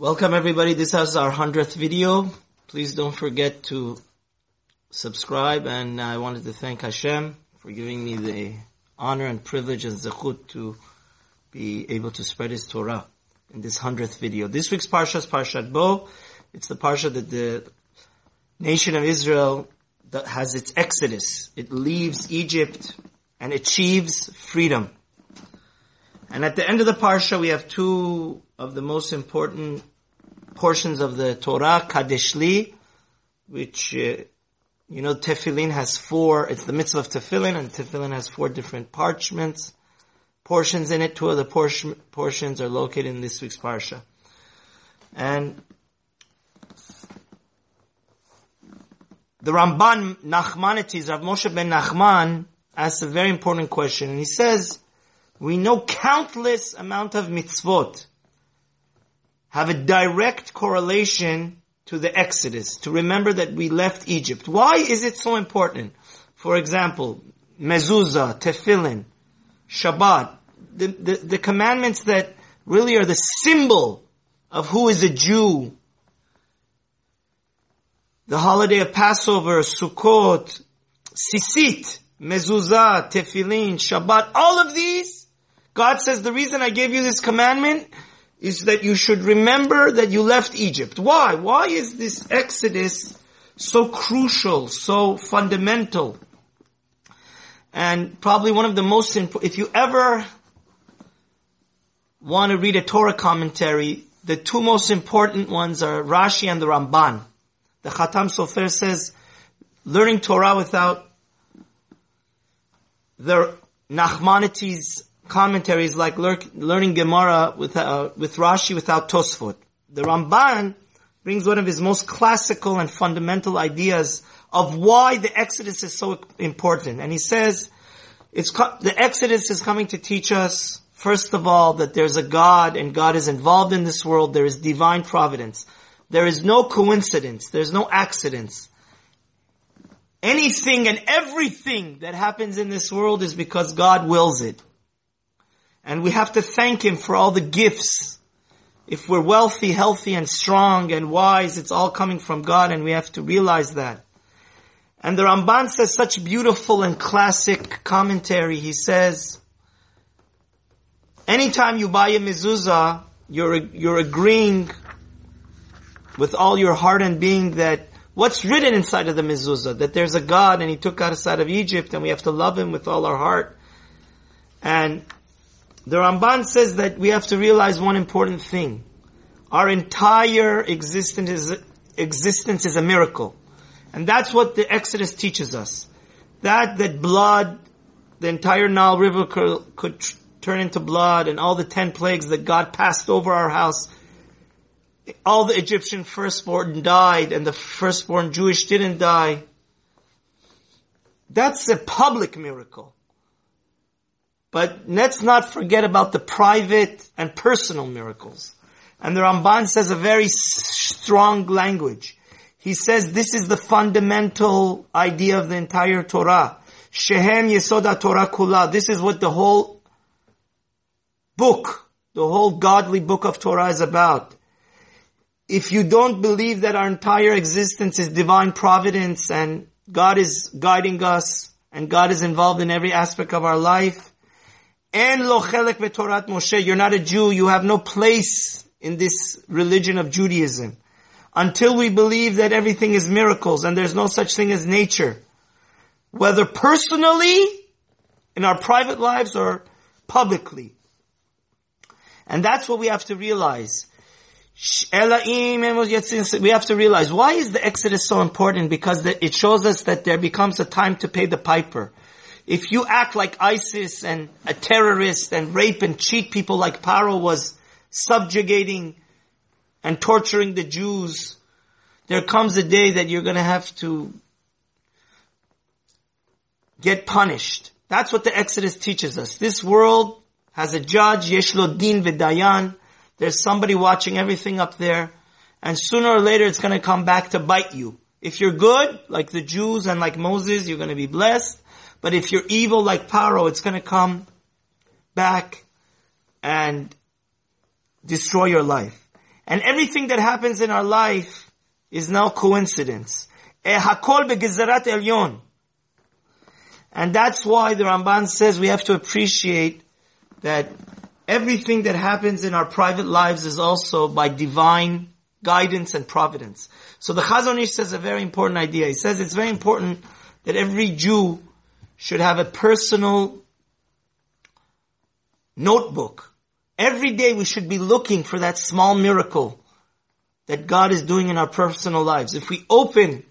Welcome everybody. This is our hundredth video. Please don't forget to subscribe and I wanted to thank Hashem for giving me the honor and privilege and zechut to be able to spread His Torah in this hundredth video. This week's parsha is Parshat Bo. It's the parsha that the nation of Israel that has its exodus. It leaves Egypt and achieves freedom. And at the end of the parsha, we have two of the most important portions of the Torah, Kadesh Li, which, uh, you know, Tefillin has four, it's the mitzvah of Tefillin, and Tefillin has four different parchments, portions in it. Two of the portion, portions are located in this week's parsha. And the Ramban Nachmanides, Rav Moshe ben Nachman, asks a very important question, and he says, we know countless amount of mitzvot have a direct correlation to the Exodus, to remember that we left Egypt. Why is it so important? For example, mezuzah, tefillin, Shabbat, the, the, the commandments that really are the symbol of who is a Jew. The holiday of Passover, Sukkot, Tzitzit, Mezuzah, Tefillin, Shabbat, all of these, God says the reason I gave you this commandment is that you should remember that you left Egypt. Why? Why is this exodus so crucial, so fundamental? And probably one of the most important, if you ever want to read a Torah commentary, the two most important ones are Rashi and the Ramban. The Khatam Sofer says, learning Torah without the Nachmanides commentaries like learning Gemara with, uh, with Rashi without Tosfot. The Ramban brings one of his most classical and fundamental ideas of why the Exodus is so important. And he says, it's, the Exodus is coming to teach us, first of all, that there's a God and God is involved in this world. There is divine providence. There is no coincidence. There's no accidents. Anything and everything that happens in this world is because God wills it. And we have to thank Him for all the gifts. If we're wealthy, healthy, and strong and wise, it's all coming from God and we have to realize that. And the Ramban says such beautiful and classic commentary. He says, anytime you buy a mezuzah, you're, you're agreeing with all your heart and being that what's written inside of the mezuzah, that there's a God and He took us out of Egypt and we have to love Him with all our heart. And the Ramban says that we have to realize one important thing. Our entire existence is, existence is a miracle. And that's what the Exodus teaches us. That, that blood, the entire Nile River could, could tr- turn into blood and all the ten plagues that God passed over our house. All the Egyptian firstborn died and the firstborn Jewish didn't die. That's a public miracle. But let's not forget about the private and personal miracles. And the Ramban says a very strong language. He says this is the fundamental idea of the entire Torah. Shehem Yesoda Torah Kula. This is what the whole book, the whole godly book of Torah is about. If you don't believe that our entire existence is divine providence and God is guiding us and God is involved in every aspect of our life, and lo chelek v'torat Moshe. You're not a Jew. You have no place in this religion of Judaism. Until we believe that everything is miracles and there's no such thing as nature. Whether personally, in our private lives or publicly. And that's what we have to realize. We have to realize why is the Exodus so important? Because it shows us that there becomes a time to pay the piper if you act like ISIS and a terrorist and rape and cheat people like Paro was subjugating and torturing the Jews, there comes a day that you're to have to get punished. That's what the Exodus teaches us. This world has a judge, Yeshlo Din Vidayan. There's somebody watching everything up there. And sooner or later it's to come back to bite you. If you're good, like the Jews and like Moses, you're to be blessed. But if you're evil like Paro, it's going to come back and destroy your life. And everything that happens in our life is no coincidence. Eh, elyon. And that's why the Ramban says we have to appreciate that everything that happens in our private lives is also by divine guidance and providence. So the Chazon Ish says a very important idea. He says it's very important that every Jew should have a personal notebook. Every day we should be looking for that small miracle that God is doing in our personal lives. If we open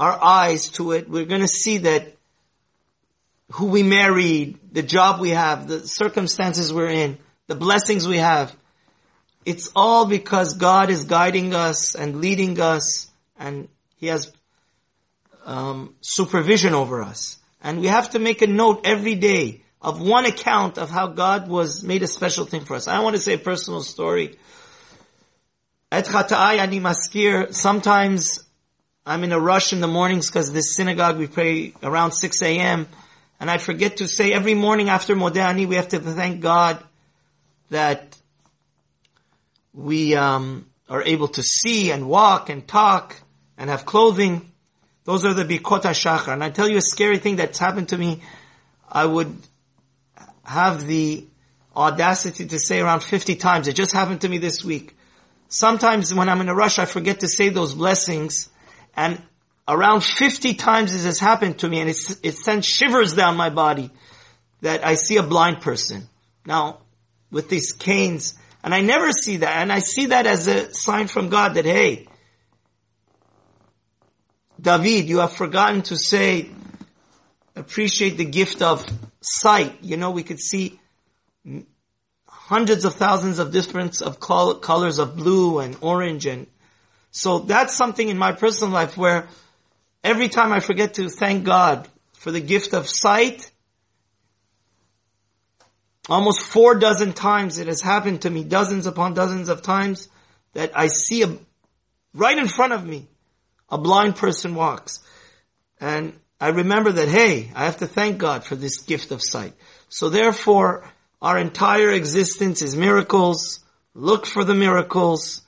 our eyes to it, we're going to see that who we married, the job we have, the circumstances we're in, the blessings we have, it's all because God is guiding us and leading us and He has um, supervision over us. And we have to make a note every day of one account of how God was made a special thing for us. I want to say a personal story. Sometimes I'm in a rush in the mornings because this synagogue we pray around 6 a.m. And I forget to say every morning after Modeh Ani we have to thank God that we um, are able to see and walk and talk and have clothing. Those are the Birkot HaShachar. And I tell you a scary thing that's happened to me. I would have the audacity to say around 50 times. It just happened to me this week. Sometimes when I'm in a rush, I forget to say those blessings. And around 50 times this has happened to me and it sends shivers down my body that I see a blind person. Now, with these canes, and I never see that. And I see that as a sign from God that, hey, David, you have forgotten to say, appreciate the gift of sight. You know, we could see hundreds of thousands of different of colors of blue and orange and so that's something in my personal life where every time I forget to thank God for the gift of sight, Almost four dozen times it has happened to me, dozens upon dozens of times, that I see a, right in front of me, a blind person walks. And I remember that, hey, I have to thank God for this gift of sight. So therefore, our entire existence is miracles. Look for the miracles.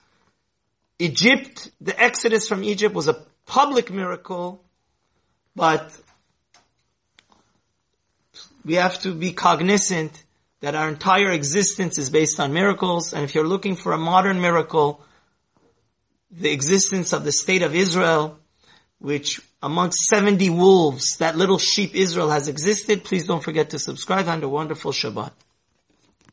Egypt, the exodus from Egypt was a public miracle, but we have to be cognizant that our entire existence is based on miracles, and if you're looking for a modern miracle, the existence of the state of Israel, which amongst 70 wolves, that little sheep Israel has existed, please don't forget to subscribe and a wonderful Shabbat.